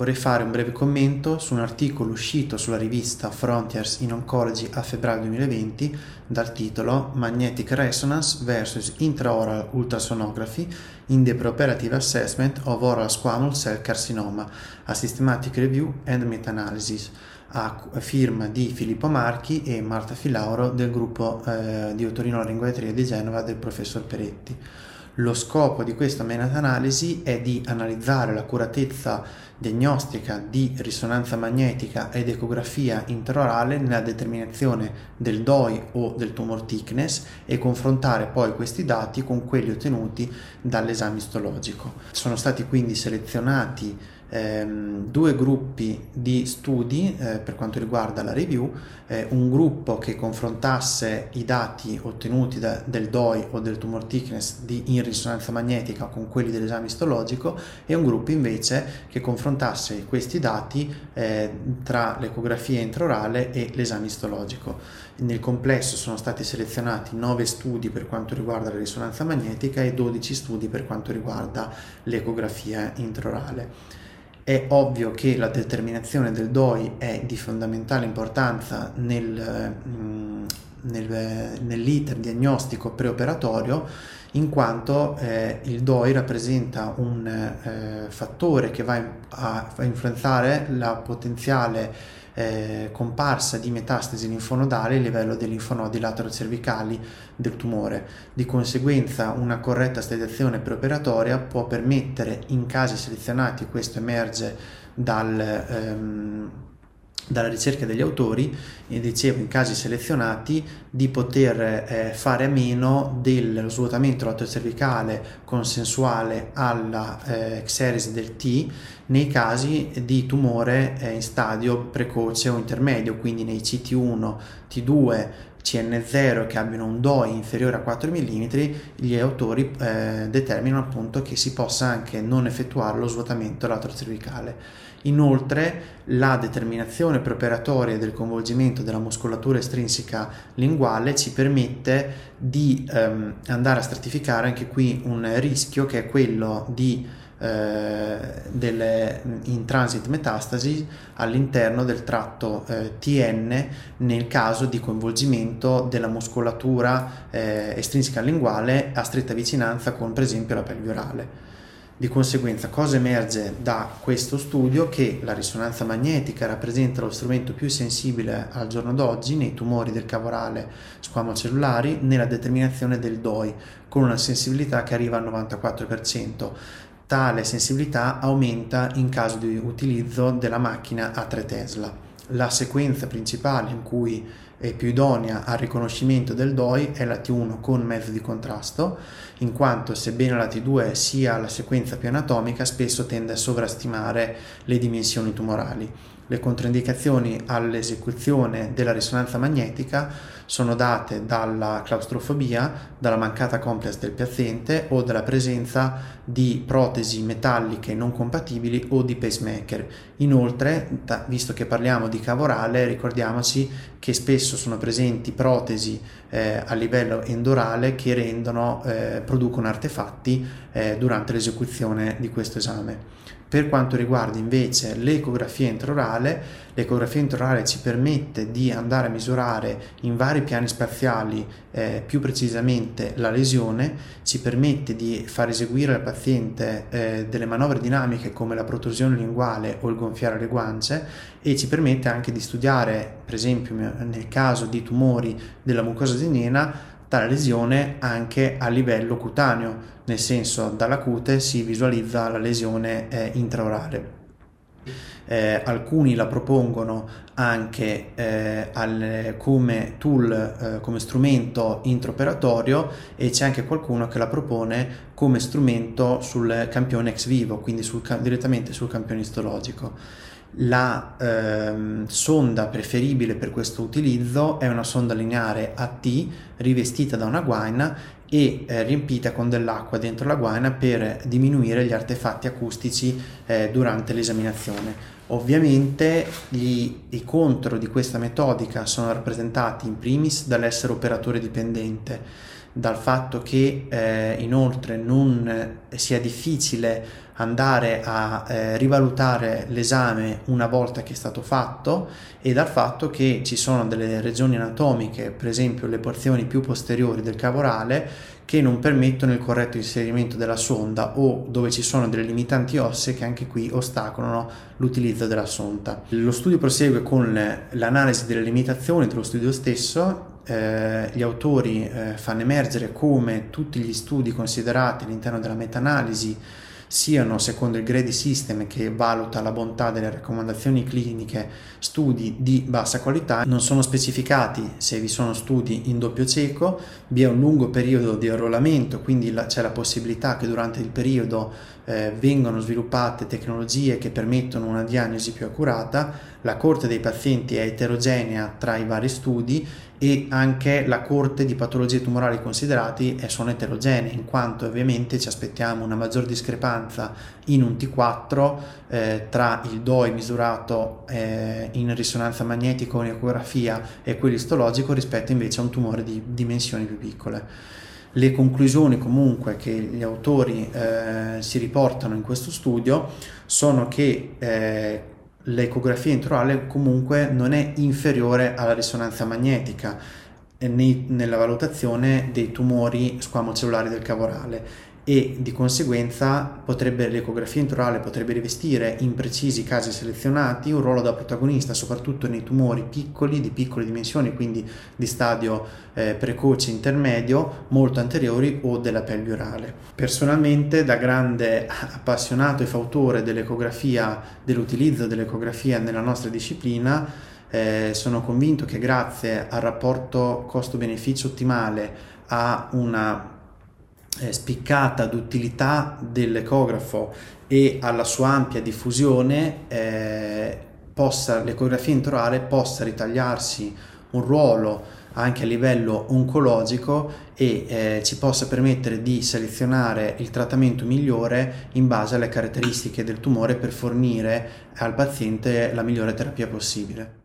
vorrei fare un breve commento su un articolo uscito sulla rivista Frontiers in Oncology a febbraio 2020 dal titolo Magnetic Resonance vs Intraoral Ultrasonography in the Preoperative Assessment of Oral Squamous Cell Carcinoma, a Systematic Review and Meta-Analysis, a firma di Filippo Marchi e Marta Filauro del gruppo eh, di otorinolaringoiatria di Genova del professor Peretti. Lo scopo di questa meta-analisi è di analizzare l'accuratezza diagnostica di risonanza magnetica ed ecografia intraorale nella determinazione del DOI o del tumor thickness e confrontare poi questi dati con quelli ottenuti dall'esame istologico. Sono stati quindi selezionati ehm, due gruppi di studi eh, per quanto riguarda la review, eh, un gruppo che confrontasse i dati ottenuti da, del DOI o del tumor thickness di, in risonanza magnetica con quelli dell'esame istologico e un gruppo invece che confrontasse questi dati eh, tra l'ecografia intraorale e l'esame istologico. Nel complesso sono stati selezionati 9 studi per quanto riguarda la risonanza magnetica e 12 studi per quanto riguarda l'ecografia intraorale. È ovvio che la determinazione del DOI è di fondamentale importanza nel, mm, nel, nell'iter diagnostico preoperatorio in quanto eh, il DOI rappresenta un eh, fattore che va a, a influenzare la potenziale eh, comparsa di metastasi linfonodali a livello dei linfonodi latero-cervicali del tumore. Di conseguenza una corretta stadiazione preoperatoria può permettere in casi selezionati, questo emerge dal... Ehm, dalla ricerca degli autori, e dicevo in casi selezionati, di poter eh, fare a meno dello svuotamento lato-cervicale consensuale alla eh, xeresi del T nei casi di tumore eh, in stadio precoce o intermedio, quindi nei CT1, T2, CN0 che abbiano un DOI inferiore a 4 mm, gli autori eh, determinano appunto che si possa anche non effettuare lo svuotamento lato-cervicale. Inoltre la determinazione preoperatoria del coinvolgimento della muscolatura estrinseca linguale ci permette di ehm, andare a stratificare anche qui un rischio che è quello di eh, delle in transit metastasi all'interno del tratto eh, TN nel caso di coinvolgimento della muscolatura eh, estrinseca linguale a stretta vicinanza con per esempio la pelve orale. Di conseguenza, cosa emerge da questo studio? Che la risonanza magnetica rappresenta lo strumento più sensibile al giorno d'oggi nei tumori del cavo orale squamocellulari nella determinazione del DOI, con una sensibilità che arriva al 94%. Tale sensibilità aumenta in caso di utilizzo della macchina a 3 Tesla. La sequenza principale in cui è più idonea al riconoscimento del DOI è la T1 con mezzo di contrasto, in quanto sebbene la T2 sia la sequenza più anatomica, spesso tende a sovrastimare le dimensioni tumorali. Le controindicazioni all'esecuzione della risonanza magnetica sono date dalla claustrofobia, dalla mancata complex del paziente o dalla presenza di protesi metalliche non compatibili o di pacemaker. Inoltre, visto che parliamo di cavo orale, ricordiamoci che spesso sono presenti protesi eh, a livello endorale che rendono, eh, producono artefatti eh, durante l'esecuzione di questo esame. Per quanto riguarda invece l'ecografia intraorale, l'ecografia intraorale ci permette di andare a misurare in vari piani spaziali eh, più precisamente la lesione, ci permette di far eseguire al paziente eh, delle manovre dinamiche come la protrusione linguale o il gonfiare le guance e ci permette anche di studiare, per esempio nel caso di tumori della mucosa adeniana, tale lesione anche a livello cutaneo, nel senso dalla cute si visualizza la lesione eh, intraorale. Eh, alcuni la propongono anche eh, al, come tool, eh, come strumento intraoperatorio e c'è anche qualcuno che la propone come strumento sul campione ex vivo, quindi sul, direttamente sul campione istologico. La ehm, sonda preferibile per questo utilizzo è una sonda lineare AT rivestita da una guaina e eh, riempita con dell'acqua dentro la guaina per diminuire gli artefatti acustici eh, durante l'esaminazione. Ovviamente gli, i contro di questa metodica sono rappresentati in primis dall'essere operatore dipendente dal fatto che eh, inoltre non sia difficile andare a eh, rivalutare l'esame una volta che è stato fatto e dal fatto che ci sono delle regioni anatomiche, per esempio le porzioni più posteriori del cavorale, che non permettono il corretto inserimento della sonda o dove ci sono delle limitanti ossee che anche qui ostacolano l'utilizzo della sonda. Lo studio prosegue con l'analisi delle limitazioni dello studio stesso eh, gli autori eh, fanno emergere come tutti gli studi considerati all'interno della meta-analisi siano secondo il Grady System che valuta la bontà delle raccomandazioni cliniche studi di bassa qualità, non sono specificati se vi sono studi in doppio cieco, vi è un lungo periodo di arruolamento, quindi la, c'è la possibilità che durante il periodo eh, vengano sviluppate tecnologie che permettono una diagnosi più accurata, la corte dei pazienti è eterogenea tra i vari studi e anche la corte di patologie tumorali considerati sono eterogenee, in quanto ovviamente ci aspettiamo una maggior discrepanza in un T4 eh, tra il DOI misurato eh, in risonanza magnetica o in ecografia e quello istologico rispetto invece a un tumore di dimensioni più piccole. Le conclusioni comunque che gli autori eh, si riportano in questo studio sono che eh, l'ecografia intraorale comunque non è inferiore alla risonanza magnetica nei, nella valutazione dei tumori squamocellulari del cavorale e di conseguenza potrebbe, l'ecografia intraorale potrebbe rivestire in precisi casi selezionati un ruolo da protagonista soprattutto nei tumori piccoli, di piccole dimensioni, quindi di stadio eh, precoce intermedio, molto anteriori o della pelvi orale. Personalmente da grande appassionato e fautore dell'ecografia, dell'utilizzo dell'ecografia nella nostra disciplina, eh, sono convinto che grazie al rapporto costo-beneficio ottimale a una eh, spiccata d'utilità dell'ecografo e alla sua ampia diffusione eh, possa, l'ecografia intraorale possa ritagliarsi un ruolo anche a livello oncologico e eh, ci possa permettere di selezionare il trattamento migliore in base alle caratteristiche del tumore per fornire al paziente la migliore terapia possibile.